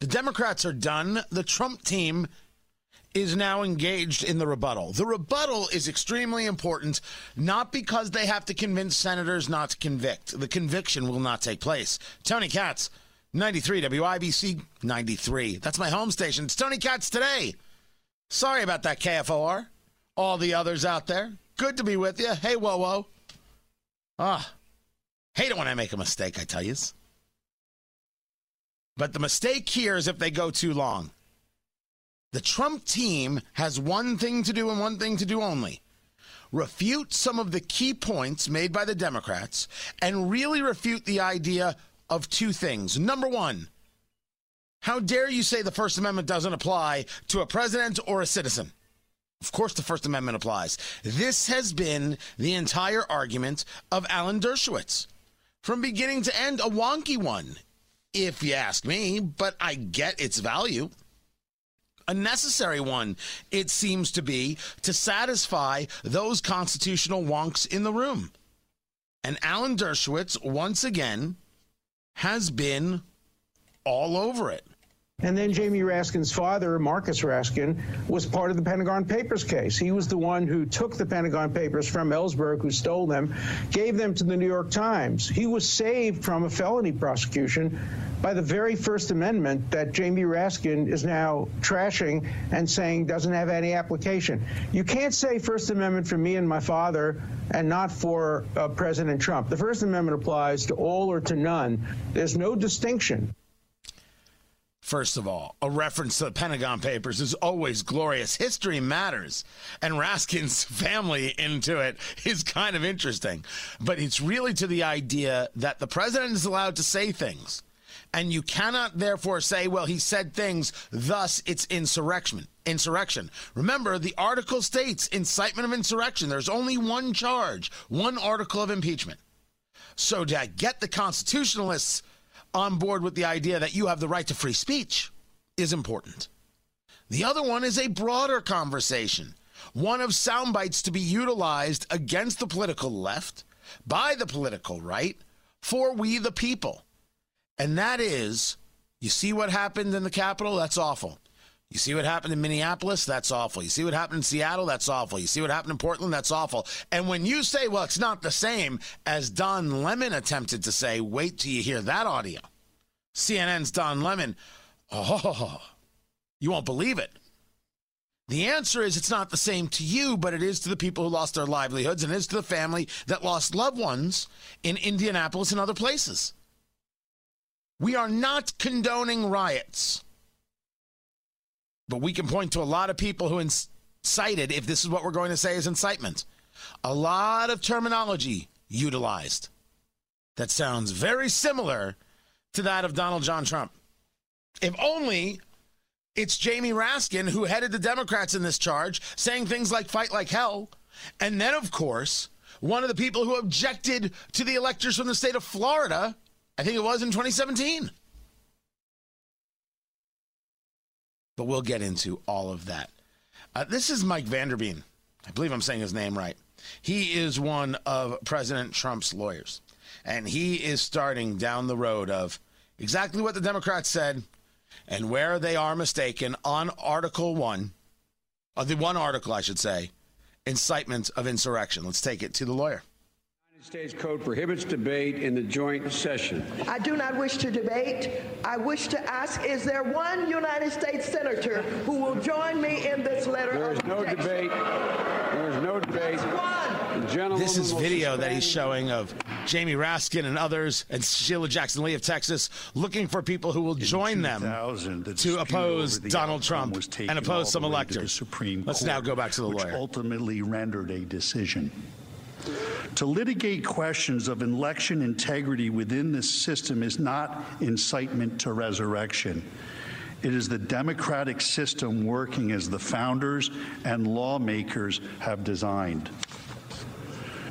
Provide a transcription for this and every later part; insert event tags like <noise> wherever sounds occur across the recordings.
The Democrats are done. The Trump team is now engaged in the rebuttal. The rebuttal is extremely important, not because they have to convince senators not to convict. The conviction will not take place. Tony Katz, 93 WIBC 93. That's my home station. It's Tony Katz today. Sorry about that, KFOR. All the others out there. Good to be with you. Hey, whoa, whoa. Ah, hate it when I make a mistake, I tell you. But the mistake here is if they go too long. The Trump team has one thing to do and one thing to do only refute some of the key points made by the Democrats and really refute the idea of two things. Number one, how dare you say the First Amendment doesn't apply to a president or a citizen? Of course, the First Amendment applies. This has been the entire argument of Alan Dershowitz. From beginning to end, a wonky one, if you ask me, but I get its value a necessary one, it seems to be, to satisfy those constitutional wonks in the room. And Alan Dershowitz, once again, has been all over it. And then Jamie Raskin's father, Marcus Raskin, was part of the Pentagon Papers case. He was the one who took the Pentagon Papers from Ellsberg, who stole them, gave them to the New York Times. He was saved from a felony prosecution by the very First Amendment that Jamie Raskin is now trashing and saying doesn't have any application. You can't say First Amendment for me and my father and not for uh, President Trump. The First Amendment applies to all or to none. There's no distinction. First of all, a reference to the Pentagon Papers is always glorious. History matters. And Raskin's <laughs> family into it is kind of interesting. But it's really to the idea that the president is allowed to say things. And you cannot therefore say, well, he said things, thus it's insurrection. Insurrection. Remember, the article states incitement of insurrection. There's only one charge, one article of impeachment. So to get the constitutionalists on board with the idea that you have the right to free speech is important. The other one is a broader conversation, one of sound bites to be utilized against the political left, by the political right, for we the people. And that is, you see what happened in the Capitol? That's awful. You see what happened in Minneapolis? That's awful. You see what happened in Seattle? That's awful. You see what happened in Portland? That's awful. And when you say, well, it's not the same as Don Lemon attempted to say, wait till you hear that audio. CNN's Don Lemon, oh, you won't believe it. The answer is it's not the same to you, but it is to the people who lost their livelihoods and it is to the family that lost loved ones in Indianapolis and other places. We are not condoning riots. But we can point to a lot of people who incited, if this is what we're going to say is incitement. A lot of terminology utilized that sounds very similar to that of Donald John Trump. If only it's Jamie Raskin who headed the Democrats in this charge, saying things like fight like hell. And then, of course, one of the people who objected to the electors from the state of Florida, I think it was in 2017. but we'll get into all of that. Uh, this is Mike van der Veen. I believe I'm saying his name right. He is one of President Trump's lawyers, and he is starting down the road of exactly what the Democrats said and where they are mistaken on Article 1, or the one article, I should say, incitement of insurrection. Let's take it to the lawyer. States Code prohibits debate in the joint session. I do not wish to debate. I wish to ask, is there one United States Senator who will join me in this letter There is no debate. There is no debate. This is video that he's showing of Jamie Raskin and others and Sheila Jackson Lee of Texas looking for people who will join them the to oppose Donald Trump and oppose some electors. Supreme Let's Court, now go back to the which lawyer. ultimately rendered a decision. To litigate questions of election integrity within this system is not incitement to resurrection. It is the democratic system working as the founders and lawmakers have designed.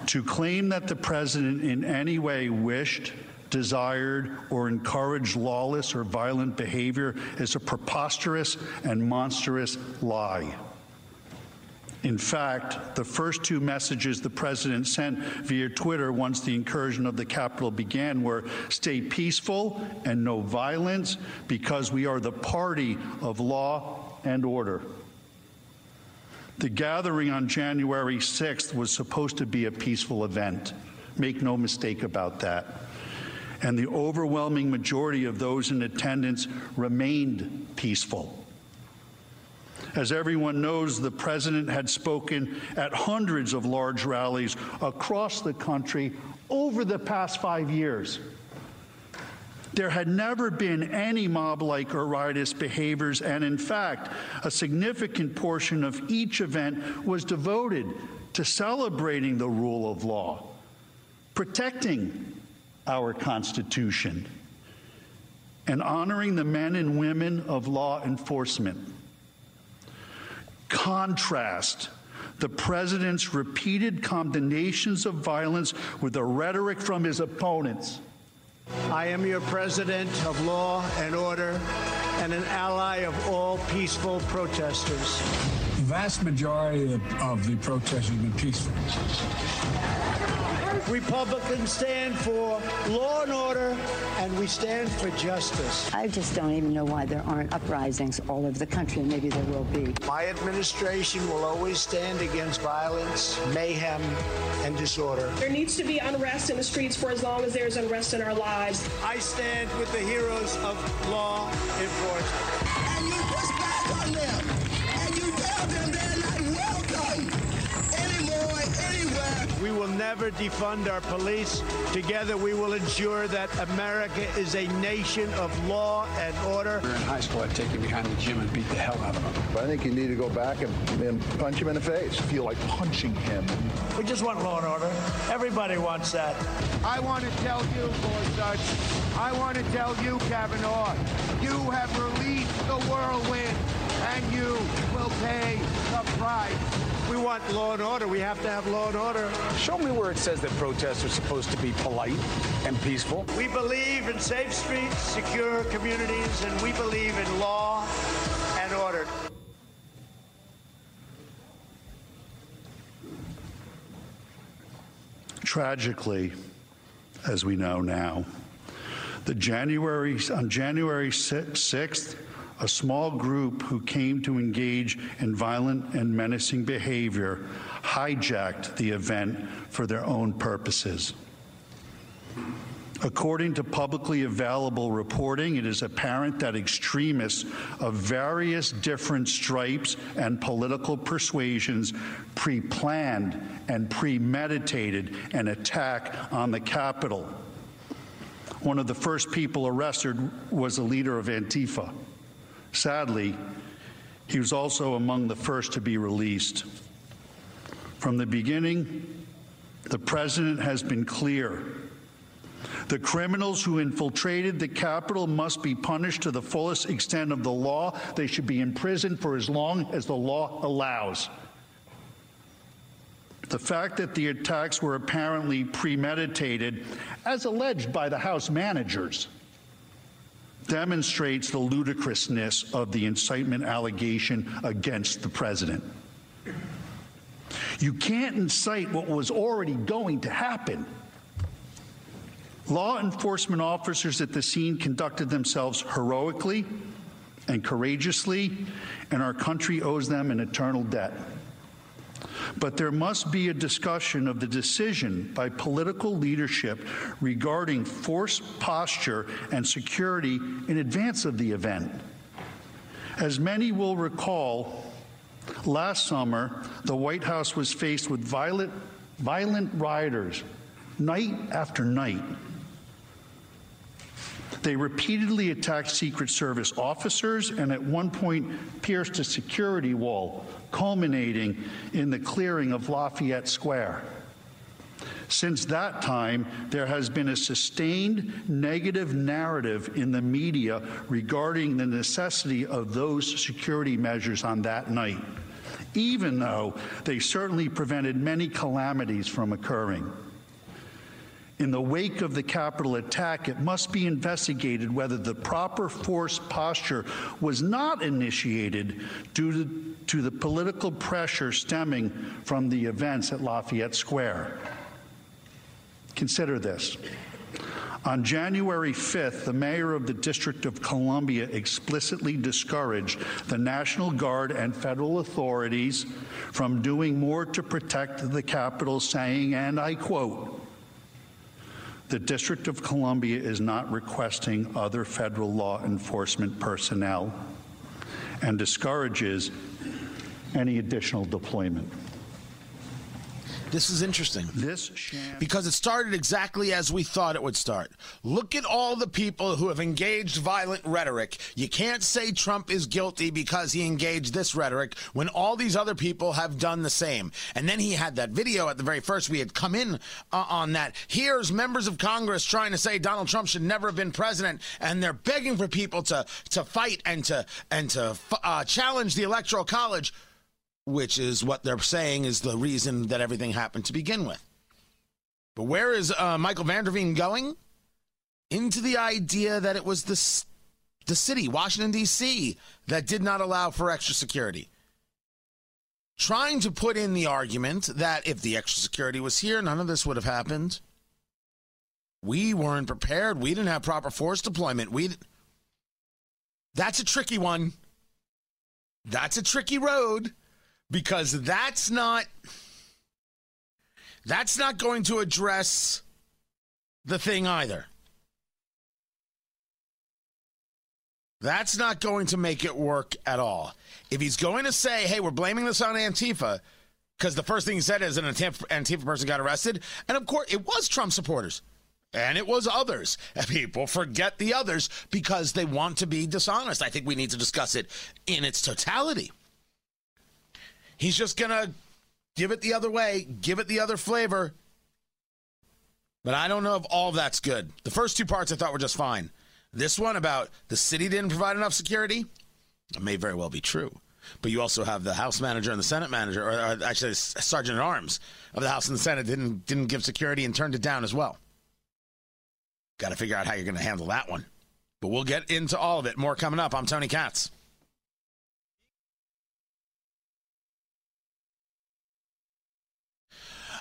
To claim that the president in any way wished, desired, or encouraged lawless or violent behavior is a preposterous and monstrous lie. In fact, the first two messages the president sent via Twitter once the incursion of the Capitol began were stay peaceful and no violence because we are the party of law and order. The gathering on January 6th was supposed to be a peaceful event. Make no mistake about that. And the overwhelming majority of those in attendance remained peaceful. As everyone knows, the president had spoken at hundreds of large rallies across the country over the past five years. There had never been any mob like or riotous behaviors, and in fact, a significant portion of each event was devoted to celebrating the rule of law, protecting our Constitution, and honoring the men and women of law enforcement. Contrast the president's repeated condemnations of violence with the rhetoric from his opponents. I am your president of law and order and an ally of all peaceful protesters. The vast majority of, of the protesters have been peaceful. Republicans stand for law and order, and we stand for justice. I just don't even know why there aren't uprisings all over the country, and maybe there will be. My administration will always stand against violence, mayhem, and disorder. There needs to be unrest in the streets for as long as there's unrest in our lives. I stand with the heroes of law enforcement. We will never defund our police. Together, we will ensure that America is a nation of law and order. We were in high school. I'd take him behind the gym and beat the hell out of him. But I think you need to go back and, and punch him in the face. Feel like punching him. We just want law and order. Everybody wants that. I want to tell you, Gorsuch, I want to tell you, Kavanaugh, you have released the whirlwind, and you will pay the price. We want law and order. We have to have law and order. Show me where it says that protests are supposed to be polite and peaceful. We believe in safe streets, secure communities, and we believe in law and order. Tragically, as we know now, the January on January 6th, a small group who came to engage in violent and menacing behavior hijacked the event for their own purposes. According to publicly available reporting, it is apparent that extremists of various different stripes and political persuasions pre planned and premeditated an attack on the Capitol. One of the first people arrested was a leader of Antifa. Sadly, he was also among the first to be released. From the beginning, the president has been clear. The criminals who infiltrated the Capitol must be punished to the fullest extent of the law. They should be imprisoned for as long as the law allows. The fact that the attacks were apparently premeditated, as alleged by the House managers, demonstrates the ludicrousness of the incitement allegation against the president. You can't incite what was already going to happen. Law enforcement officers at the scene conducted themselves heroically and courageously, and our country owes them an eternal debt. But there must be a discussion of the decision by political leadership regarding force posture and security in advance of the event. As many will recall, last summer, the White House was faced with violent, violent rioters night after night. They repeatedly attacked Secret Service officers and at one point pierced a security wall, culminating in the clearing of Lafayette Square. Since that time, there has been a sustained negative narrative in the media regarding the necessity of those security measures on that night, even though they certainly prevented many calamities from occurring. In the wake of the Capitol attack, it must be investigated whether the proper force posture was not initiated due to, to the political pressure stemming from the events at Lafayette Square. Consider this. On January 5th, the mayor of the District of Columbia explicitly discouraged the National Guard and federal authorities from doing more to protect the Capitol, saying, and I quote, the District of Columbia is not requesting other federal law enforcement personnel and discourages any additional deployment. This is interesting. This because it started exactly as we thought it would start. Look at all the people who have engaged violent rhetoric. You can't say Trump is guilty because he engaged this rhetoric when all these other people have done the same. And then he had that video at the very first. We had come in uh, on that. Here's members of Congress trying to say Donald Trump should never have been president, and they're begging for people to to fight and to and to uh, challenge the Electoral College which is what they're saying is the reason that everything happened to begin with. But where is uh, Michael van der Veen going? Into the idea that it was the, the city, Washington, D.C., that did not allow for extra security. Trying to put in the argument that if the extra security was here, none of this would have happened. We weren't prepared. We didn't have proper force deployment. We. That's a tricky one. That's a tricky road because that's not that's not going to address the thing either. That's not going to make it work at all. If he's going to say, hey, we're blaming this on Antifa, because the first thing he said is an Antifa, person got arrested. And of course, it was Trump supporters. And it was others. <laughs> People forget the others because they want to be dishonest. I think we need to discuss it in its totality. He's just going to give it the other way, give it the other flavor. But I don't know if all of that's good. The first two parts I thought were just fine. This one about the city didn't provide enough security, it may very well be true. But you also have the House manager and the Senate manager, or, or actually Sergeant at Arms of the House and the Senate didn't didn't give security and turned it down as well. Got to figure out how you're going to handle that one. But we'll get into all of it. More coming up. I'm Tony Katz.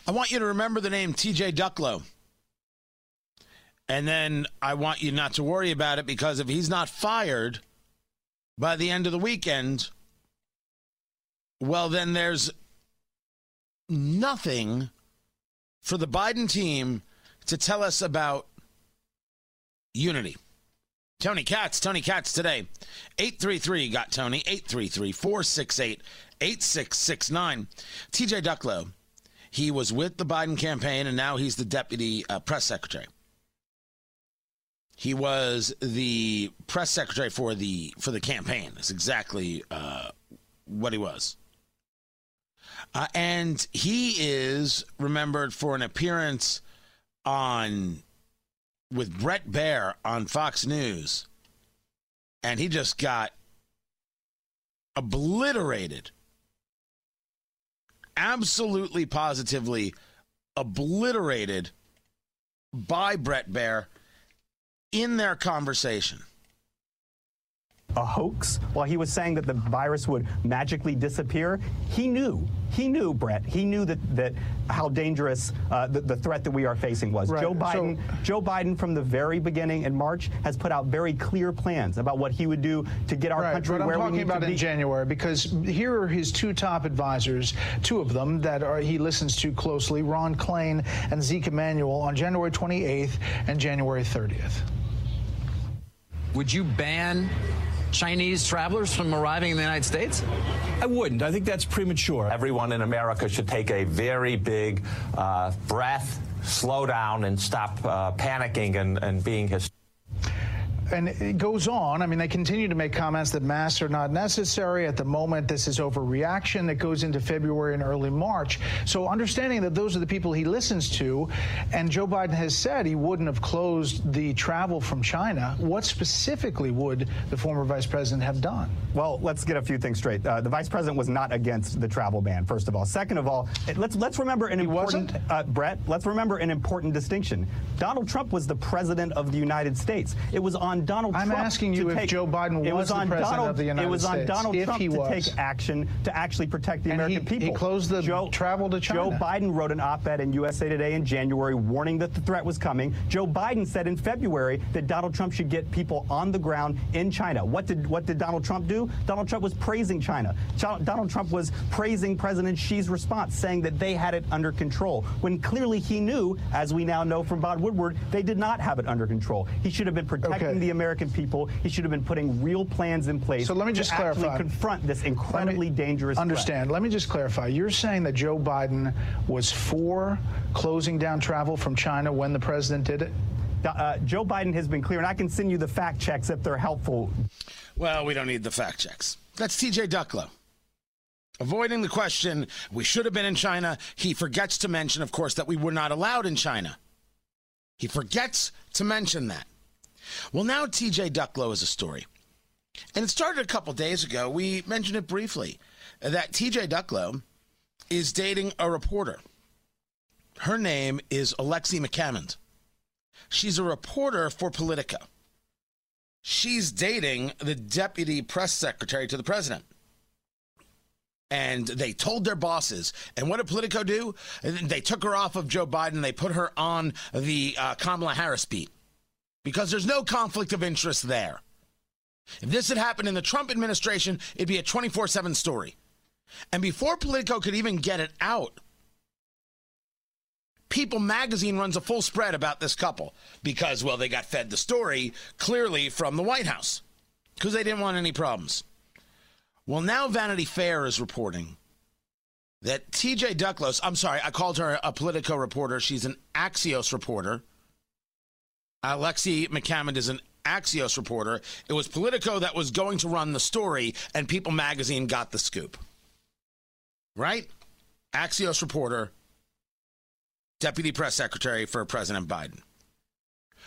I want you to remember the name TJ Ducklo. And then I want you not to worry about it because if he's not fired by the end of the weekend, well, then there's nothing for the Biden team to tell us about unity. Tony Katz, Tony Katz today. 833 got Tony, 833 468 8669. TJ Ducklo he was with the Biden campaign, and now he's the deputy uh, press secretary. He was the press secretary for the for the campaign. That's exactly uh, what he was. Uh, and he is remembered for an appearance on with Brett Baier on Fox News, and he just got obliterated absolutely positively obliterated by Brett Baier in their conversation a hoax while he was saying that the virus would magically disappear. He knew. He knew, Brett. He knew that that how dangerous uh, the, the, threat that we are facing was. Right. Joe Biden. So, Joe Biden, from the very beginning in March, has put out very clear plans about what he would do to get our right, country but where I'm talking about in January because here are his two top advisors, two of them that are, he listens to closely: Ron Klain and Zeke Emanuel on January 28th and January 30th. Would you ban Chinese travelers from arriving in the United States? I wouldn't. I think that's premature. Everyone in America should take a very big uh, breath, slow down, and stop uh, panicking and, and being hysterical. And it goes on. I mean, they continue to make comments that masks are not necessary. At the moment, this is overreaction that goes into February and early March. So understanding that those are the people he listens to, and Joe Biden has said he wouldn't have closed the travel from China, what specifically would the former vice president have done? Well, let's get a few things straight. Uh, the vice president was not against the travel ban, first of all. Second of all, let's let's remember an important uh, Brett. Let's remember an important distinction. Donald Trump was the president of the United States. It was on Donald I'm Trump. asking you if take, Joe Biden was was the on president Donald, of the United States. It was on States, Donald Trump to was. take action to actually protect the And American he- people. he closed the Joe, travel to China. Joe Biden wrote an op-ed in USA Today in January warning that the threat was coming. Joe Biden said in February that Donald Trump should get people on the ground in China. What did what did Donald Trump do? Donald Trump was praising China. Ch- Donald Trump was praising President Xi's response, saying that they had it under control. When clearly he knew, as we now know from Bob Woodward, they did not have it under control. He should have been protecting Okay. the American people. He should have been putting real plans in place. So let me just actually clarify. confront this incredibly dangerous. threat. Understand. Let me just clarify. You're saying that Joe Biden was for closing down travel from China when the president did it? Uh, Joe Biden has been clear, and I can send you the fact checks if they're helpful. Well, we don't need the fact checks. That's TJ Ducklo. Avoiding the question, we should have been in China. He forgets to mention, of course, that we were not allowed in China. He forgets to mention that. Well, now TJ Ducklo is a story. And it started a couple days ago. We mentioned it briefly that TJ Ducklo is dating a reporter. Her name is Alexi McCammond. She's a reporter for Politico. She's dating the deputy press secretary to the president. And they told their bosses. And what did Politico do? They took her off of Joe Biden. They put her on the uh, Kamala Harris beat because there's no conflict of interest there. If this had happened in the Trump administration, it'd be a 24 7 story. And before Politico could even get it out, People magazine runs a full spread about this couple because, well, they got fed the story clearly from the White House because they didn't want any problems. Well, now Vanity Fair is reporting that TJ Ducklo's, I'm sorry, I called her a Politico reporter. She's an Axios reporter. Alexi McCammond is an Axios reporter. It was Politico that was going to run the story, and People magazine got the scoop. Right? Axios reporter, deputy press secretary for President Biden.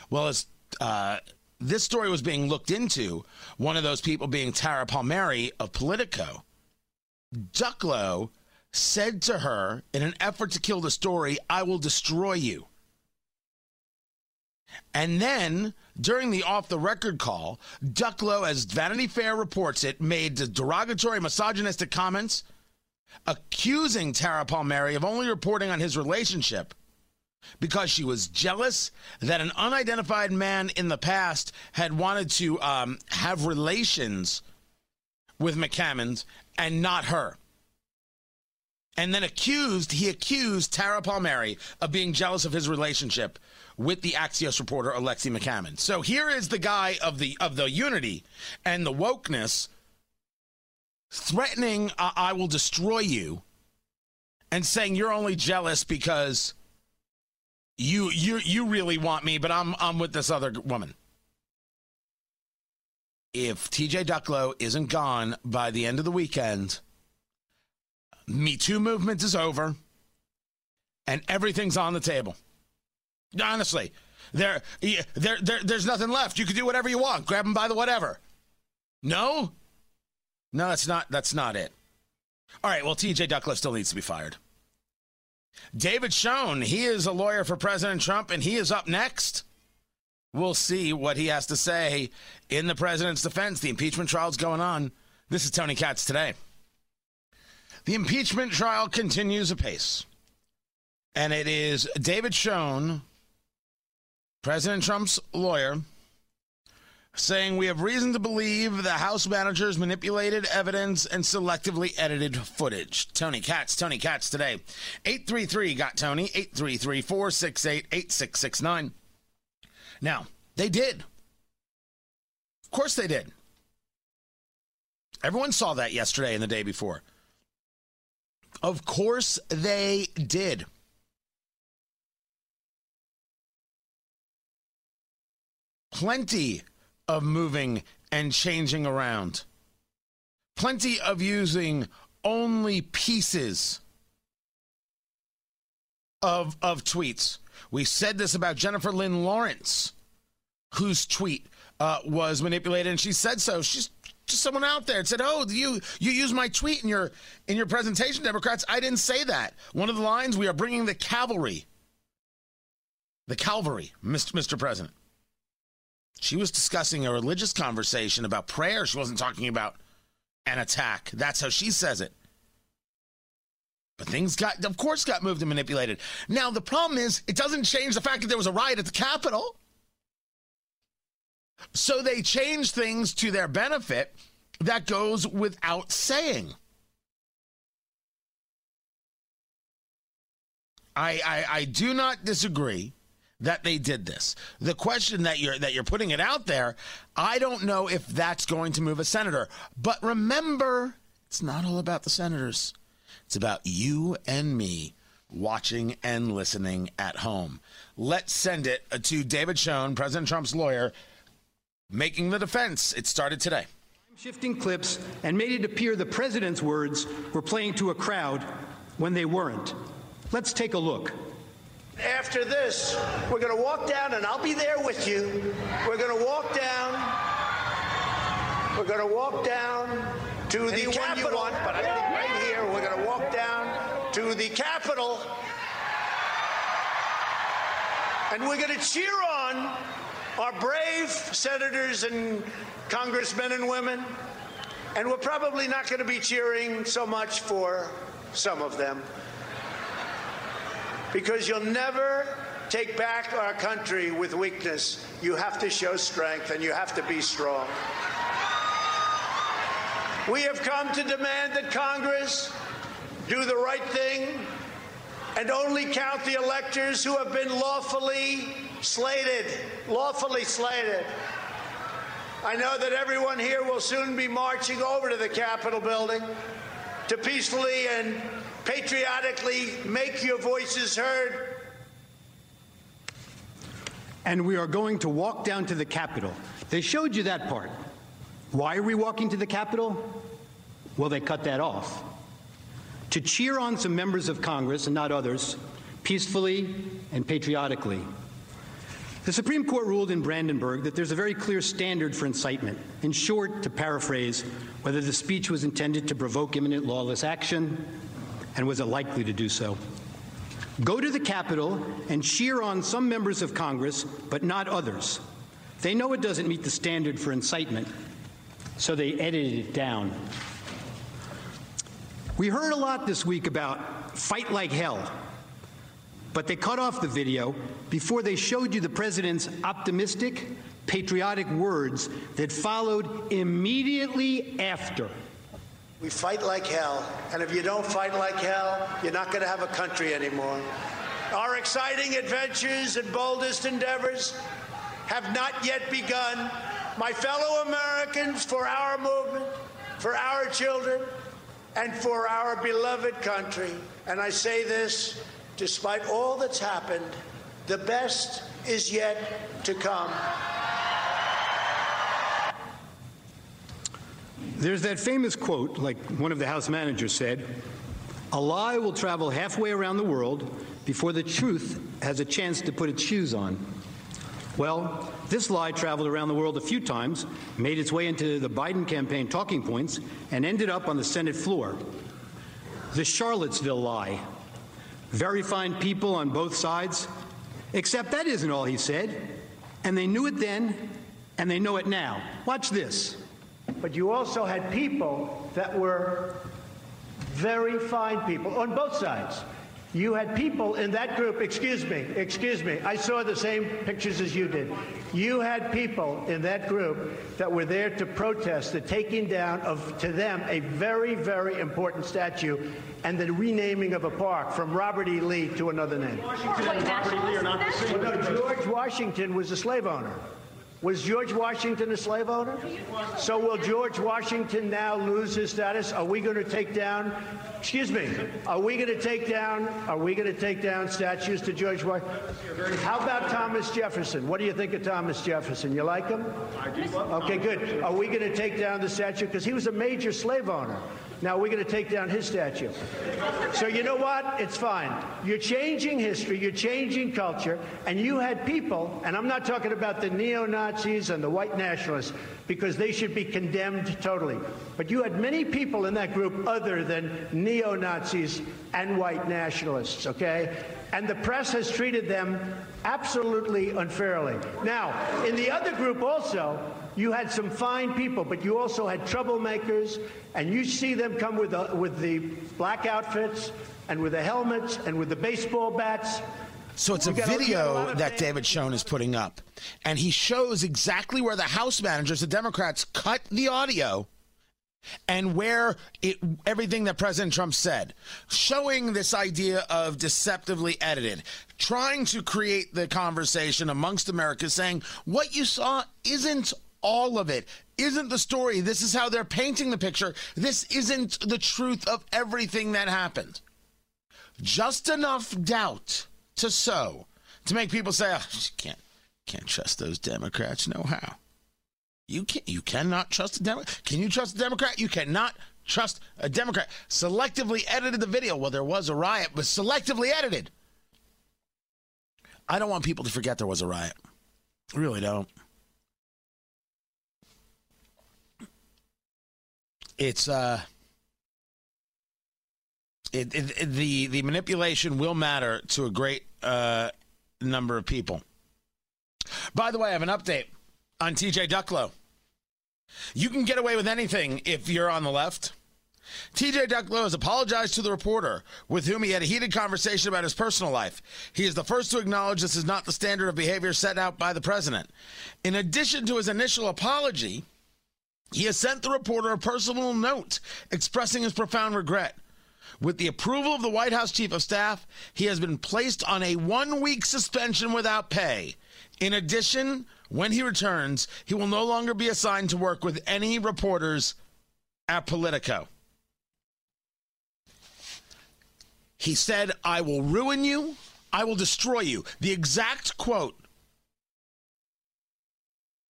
Well, as uh, this story was being looked into, one of those people being Tara Palmieri of Politico, Ducklo said to her, in an effort to kill the story, I will destroy you. And then, during the off the record call, Ducklo, as Vanity Fair reports it, made derogatory, misogynistic comments accusing Tara Palmieri of only reporting on his relationship because she was jealous that an unidentified man in the past had wanted to um, have relations with McCammond and not her. And then accused, he accused Tara Palmieri of being jealous of his relationship with the Axios reporter Alexi McCammond. So here is the guy of the of the unity and the wokeness threatening uh, I will destroy you and saying you're only jealous because you you you really want me but I'm I'm with this other woman. If TJ Ducklo isn't gone by the end of the weekend, Me Too movement is over and everything's on the table. Honestly, there, there, there, there's nothing left. You can do whatever you want. Grab him by the whatever. No, no, that's not. That's not it. All right. Well, T.J. Ducklo still needs to be fired. David Schoen, he is a lawyer for President Trump, and he is up next. We'll see what he has to say in the president's defense. The impeachment trial's going on. This is Tony Katz today. The impeachment trial continues apace. And it is David Schoen, President Trump's lawyer, saying we have reason to believe the House managers manipulated evidence and selectively edited footage. Tony Katz, Tony Katz today. 833 got Tony, 833 468 8669. Now, they did. Of course they did. Everyone saw that yesterday and the day before. Of course they did. Plenty of moving and changing around, plenty of using only pieces of, of tweets. We said this about Jennifer Lynn Lawrence, whose tweet uh, was manipulated, and she said so. She's just someone out there and said, "Oh, you you use my tweet in your in your presentation, Democrats." I didn't say that. One of the lines: "We are bringing the cavalry." The cavalry, Mr. Mr. President. She was discussing a religious conversation about prayer. She wasn't talking about an attack. That's how she says it. But things got, of course, got moved and manipulated. Now, the problem is, it doesn't change the fact that there was a riot at the Capitol. So they change things to their benefit. That goes without saying. I, I, I do not disagree that they did this. The question that you're that you're putting it out there, I don't know if that's going to move a senator. But remember, it's not all about the senators. It's about you and me watching and listening at home. Let's send it to David Schoen, President Trump's lawyer, making the defense. It started today. Shifting clips and made it appear the president's words were playing to a crowd when they weren't. Let's take a look. After this, we're going to walk down, and I'll be there with you. We're going to walk down. We're going to walk down to the Capitol. want, but I think right here, we're going to walk down to the Capitol. And we're going to cheer on our brave senators and congressmen and women. And we're probably not going to be cheering so much for some of them because you'll never take back our country with weakness. You have to show strength and you have to be strong. We have come to demand that Congress do the right thing and only count the electors who have been lawfully slated. Lawfully slated. I know that everyone here will soon be marching over to the Capitol building to peacefully and patriotically make your voices heard. And we are going to walk down to the Capitol. They showed you that part. Why are we walking to the Capitol? Well, they cut that off. To cheer on some members of Congress and not others, peacefully and patriotically. The Supreme Court ruled in Brandenburg that there's a very clear standard for incitement. In short, to paraphrase, whether the speech was intended to provoke imminent lawless action and was it likely to do so. Go to the Capitol and cheer on some members of Congress, but not others. They know it doesn't meet the standard for incitement, so they edited it down. We heard a lot this week about fight like hell, but they cut off the video before they showed you the president's optimistic, patriotic words that followed immediately after. We fight like hell, and if you don't fight like hell, you're not going to have a country anymore. Our exciting adventures and boldest endeavors have not yet begun. My fellow Americans, for our movement, for our children, and for our beloved country. And I say this despite all that's happened, the best is yet to come. There's that famous quote, like one of the House managers said a lie will travel halfway around the world before the truth has a chance to put its shoes on. Well, this lie traveled around the world a few times, made its way into the Biden campaign talking points, and ended up on the Senate floor. The Charlottesville lie. Very fine people on both sides, except that isn't all he said. And they knew it then, and they know it now. Watch this. But you also had people that were very fine people on both sides. You had people in that group, excuse me, excuse me, I saw the same pictures as you did. You had people in that group that were there to protest the taking down of, to them, a very, very important statue and the renaming of a park from Robert E. Lee to another name. Washington and Robert E. Lee are not the same. Well, no, George Washington was a slave owner. Was George Washington a slave owner? So will George Washington now lose his status? Are we going to take down? Excuse me. Are we going to take down? Are we going to take down statues to George Washington? How about Thomas Jefferson? What do you think of Thomas Jefferson? You like him? I do. Okay, good. Are we going to take down the statue because he was a major slave owner? Now we're going to take down his statue. So you know what? It's fine. You're changing history, you're changing culture, and you had people, and I'm not talking about the neo Nazis and the white nationalists, because they should be condemned totally. But you had many people in that group other than neo Nazis and white nationalists, okay? And the press has treated them absolutely unfairly. Now, in the other group also, you had some fine people, but you also had troublemakers, and you see them come with the, with the black outfits and with the helmets and with the baseball bats. So it's a video that David Schoen is putting up, and he shows exactly where the House managers, the Democrats, cut the audio and where it everything that President Trump said, showing this idea of deceptively edited, trying to create the conversation amongst America, saying what you saw isn't all of it isn't the story. This is how they're painting the picture. This isn't the truth of everything that happened. Just enough doubt to sow to make people say, oh, can't, can't trust those Democrats. No how. You can't. you cannot trust a Democrat. Can you trust a Democrat? You cannot trust a Democrat. Selectively edited the video. Well, there was a riot, but selectively edited. I don't want people to forget there was a riot. I really don't. It's uh it, it, it, the the manipulation will matter to a great uh, number of people. By the way, I have an update on TJ Ducklo. You can get away with anything if you're on the left. TJ Ducklo has apologized to the reporter with whom he had a heated conversation about his personal life. He is the first to acknowledge this is not the standard of behavior set out by the president. In addition to his initial apology, he has sent the reporter a personal note expressing his profound regret. With the approval of the White House Chief of Staff, he has been placed on a one week suspension without pay. In addition, when he returns, he will no longer be assigned to work with any reporters at Politico. He said, I will ruin you, I will destroy you. The exact quote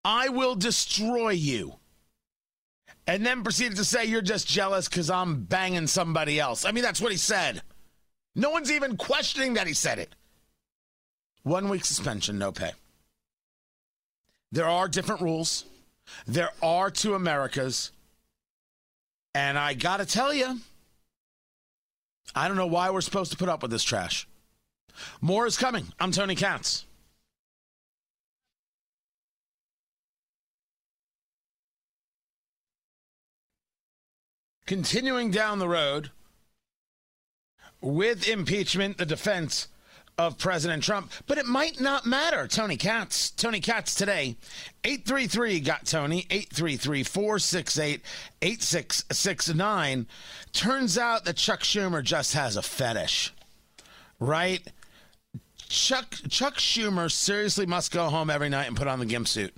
I will destroy you and then proceeded to say, You're just jealous because I'm banging somebody else. I mean, that's what he said. No one's even questioning that he said it. One week suspension, no pay. There are different rules, there are two Americas. And I got to tell you, I don't know why we're supposed to put up with this trash. More is coming. I'm Tony Katz. Continuing down the road with impeachment, the defense of President Trump. But it might not matter. Tony Katz, Tony Katz today, 833 got Tony, 833 468 8669. Turns out that Chuck Schumer just has a fetish, right? Chuck Chuck Schumer seriously must go home every night and put on the gimp suit.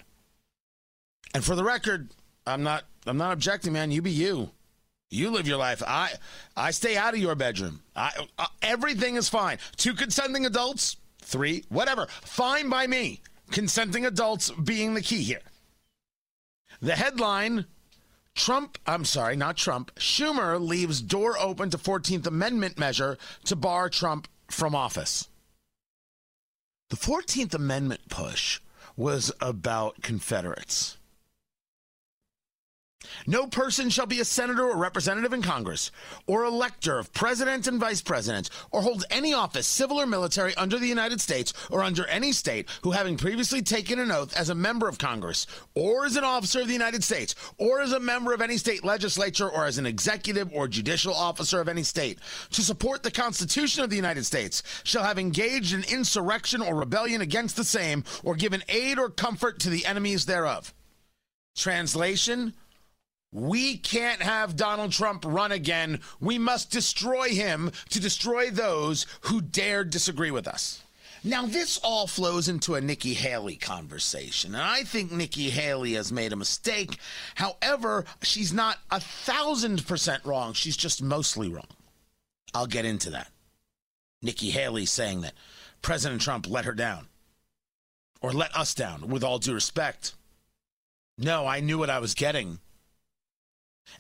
And for the record, I'm not I'm not objecting, man. You be you. You live your life. I I stay out of your bedroom. I, uh, everything is fine. Two consenting adults, three, whatever. Fine by me. Consenting adults being the key here. The headline Trump, I'm sorry, not Trump, Schumer leaves door open to 14th Amendment measure to bar Trump from office. The 14th Amendment push was about Confederates. No person shall be a senator or representative in Congress, or elector of president and vice president, or hold any office, civil or military, under the United States or under any state, who having previously taken an oath as a member of Congress, or as an officer of the United States, or as a member of any state legislature, or as an executive or judicial officer of any state, to support the Constitution of the United States, shall have engaged in insurrection or rebellion against the same, or given aid or comfort to the enemies thereof. Translation we can't have Donald Trump run again. We must destroy him to destroy those who dare disagree with us. Now, this all flows into a Nikki Haley conversation, and I think Nikki Haley has made a mistake. However, she's not a thousand percent wrong. She's just mostly wrong. I'll get into that. Nikki Haley saying that President Trump let her down, or let us down, with all due respect. No, I knew what I was getting.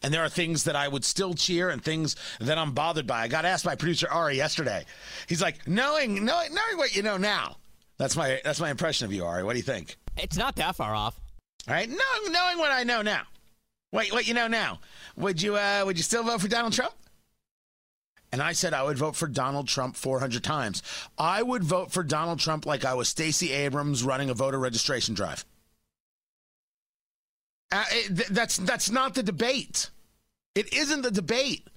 And there are things that I would still cheer and things that I'm bothered by. I got asked by producer Ari yesterday. He's like, knowing, knowing, knowing what you know now. That's my that's my impression of you, Ari. What do you think? It's not that far off. All right, knowing, knowing what I know now. Wait, what you know now? Would you uh, would you still vote for Donald Trump? And I said I would vote for Donald Trump 400 times. I would vote for Donald Trump like I was Stacey Abrams running a voter registration drive. Uh, th- that's that's not the debate. It isn't the debate.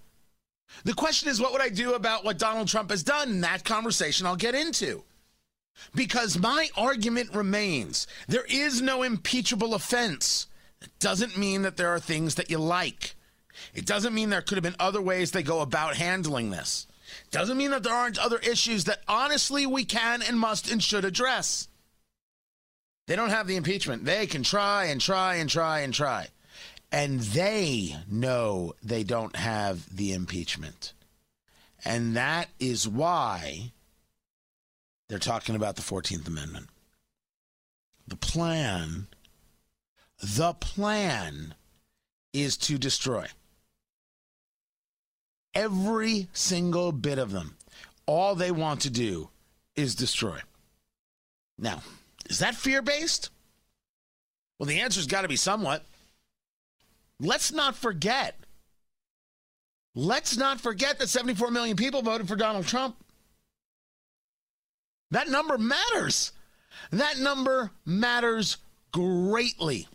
The question is, what would I do about what Donald Trump has done? That conversation I'll get into. Because my argument remains there is no impeachable offense. It doesn't mean that there are things that you like. It doesn't mean there could have been other ways they go about handling this. It doesn't mean that there aren't other issues that honestly we can and must and should address. They don't have the impeachment. They can try and try and try and try. And they know they don't have the impeachment. And that is why they're talking about the 14th Amendment. The plan, the plan is to destroy every single bit of them. All they want to do is destroy. Now, is that fear based? Well, the answer's got to be somewhat. Let's not forget. Let's not forget that 74 million people voted for Donald Trump. That number matters. That number matters greatly.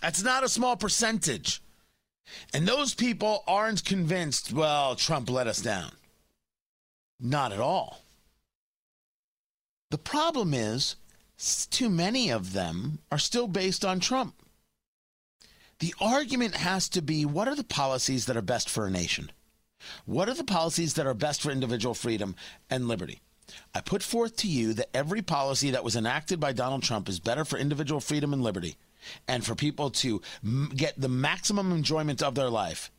That's not a small percentage. And those people aren't convinced, well, Trump let us down. Not at all. The problem is, too many of them are still based on Trump. The argument has to be what are the policies that are best for a nation? What are the policies that are best for individual freedom and liberty? I put forth to you that every policy that was enacted by Donald Trump is better for individual freedom and liberty and for people to m- get the maximum enjoyment of their life.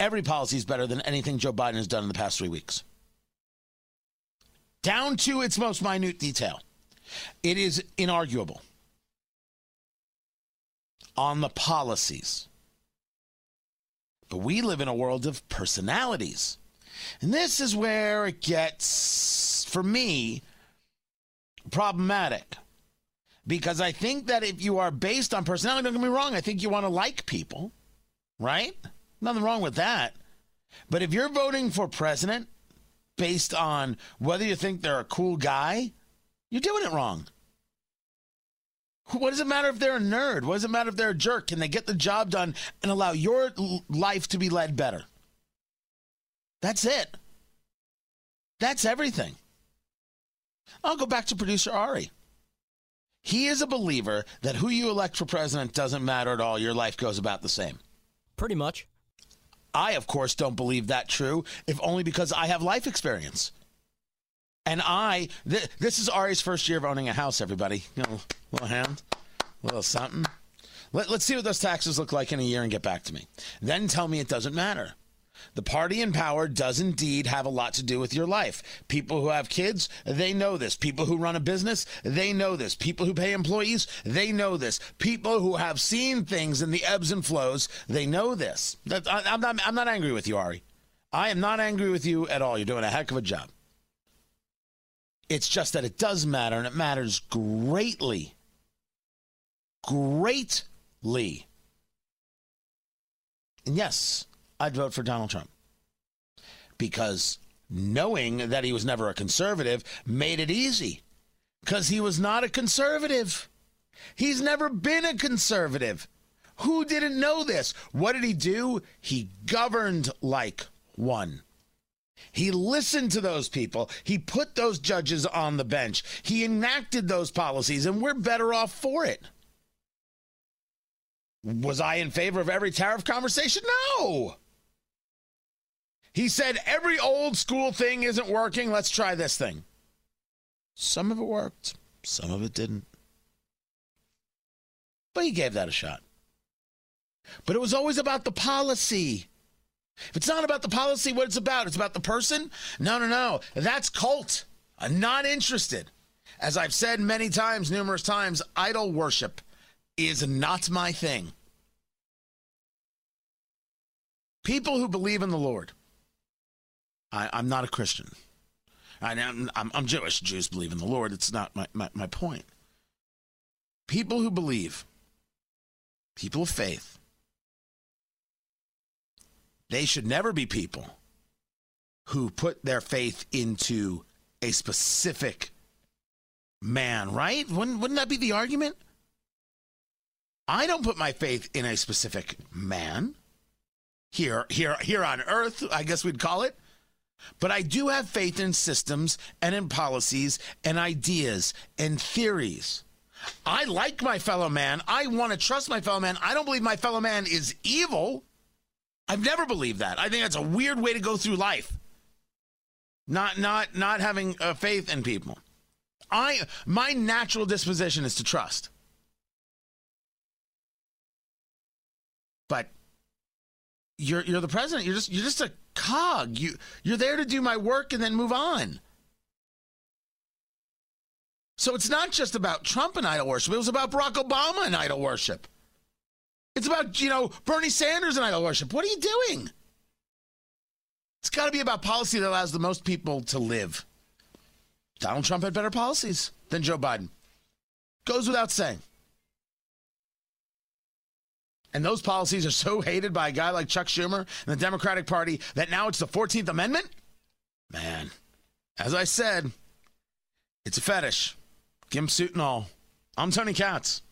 Every policy is better than anything Joe Biden has done in the past three weeks. Down to its most minute detail. It is inarguable on the policies. But we live in a world of personalities. And this is where it gets, for me, problematic. Because I think that if you are based on personality, don't get me wrong, I think you want to like people, right? Nothing wrong with that. But if you're voting for president based on whether you think they're a cool guy, you're doing it wrong. What does it matter if they're a nerd? What does it matter if they're a jerk? Can they get the job done and allow your life to be led better? That's it. That's everything. I'll go back to producer Ari. He is a believer that who you elect for president doesn't matter at all. Your life goes about the same. Pretty much. I, of course, don't believe that true, if only because I have life experience. And I, th- this is Ari's first year of owning a house, everybody. You know, little hand, little something. Let, let's see what those taxes look like in a year and get back to me. Then tell me it doesn't matter. The party in power does indeed have a lot to do with your life. People who have kids, they know this. People who run a business, they know this. People who pay employees, they know this. People who have seen things in the ebbs and flows, they know this. I, I'm, not, I'm not angry with you, Ari. I am not angry with you at all. You're doing a heck of a job. It's just that it does matter, and it matters greatly. Greatly. And yes, I'd vote for Donald Trump. Because knowing that he was never a conservative made it easy. Because he was not a conservative. He's never been a conservative. Who didn't know this? What did he do? He governed like one. He listened to those people. He put those judges on the bench. He enacted those policies, and we're better off for it. Was I in favor of every tariff conversation? No. He said every old school thing isn't working. Let's try this thing. Some of it worked, some of it didn't. But he gave that a shot. But it was always about the policy. If it's not about the policy, what it's about? It's about the person? No, no, no. That's cult. I'm not interested. As I've said many times, numerous times, idol worship is not my thing. People who believe in the Lord. I, am not a Christian. I, am I'm, I'm Jewish. Jews believe in the Lord. It's not my, my, my point. People who believe, people of faith, they should never be people who put their faith into a specific man, right? Wouldn't, wouldn't that be the argument? I don't put my faith in a specific man here here here on earth, I guess we'd call it. But I do have faith in systems and in policies and ideas and theories. I like my fellow man. I want to trust my fellow man. I don't believe my fellow man is evil. I've never believed that. I think that's a weird way to go through life. Not not not having a faith in people. I my natural disposition is to trust. But you're you're the president. You're just you're just a cog. You you're there to do my work and then move on. So it's not just about Trump and idol worship. It was about Barack Obama and idol worship. It's about, you know, Bernie Sanders and idol worship. What are you doing? It's got to be about policy that allows the most people to live. Donald Trump had better policies than Joe Biden. Goes without saying. And those policies are so hated by a guy like Chuck Schumer and the Democratic Party that now it's the 14th Amendment? Man, as I said, it's a fetish. Gimp suit and all. I'm Tony Katz.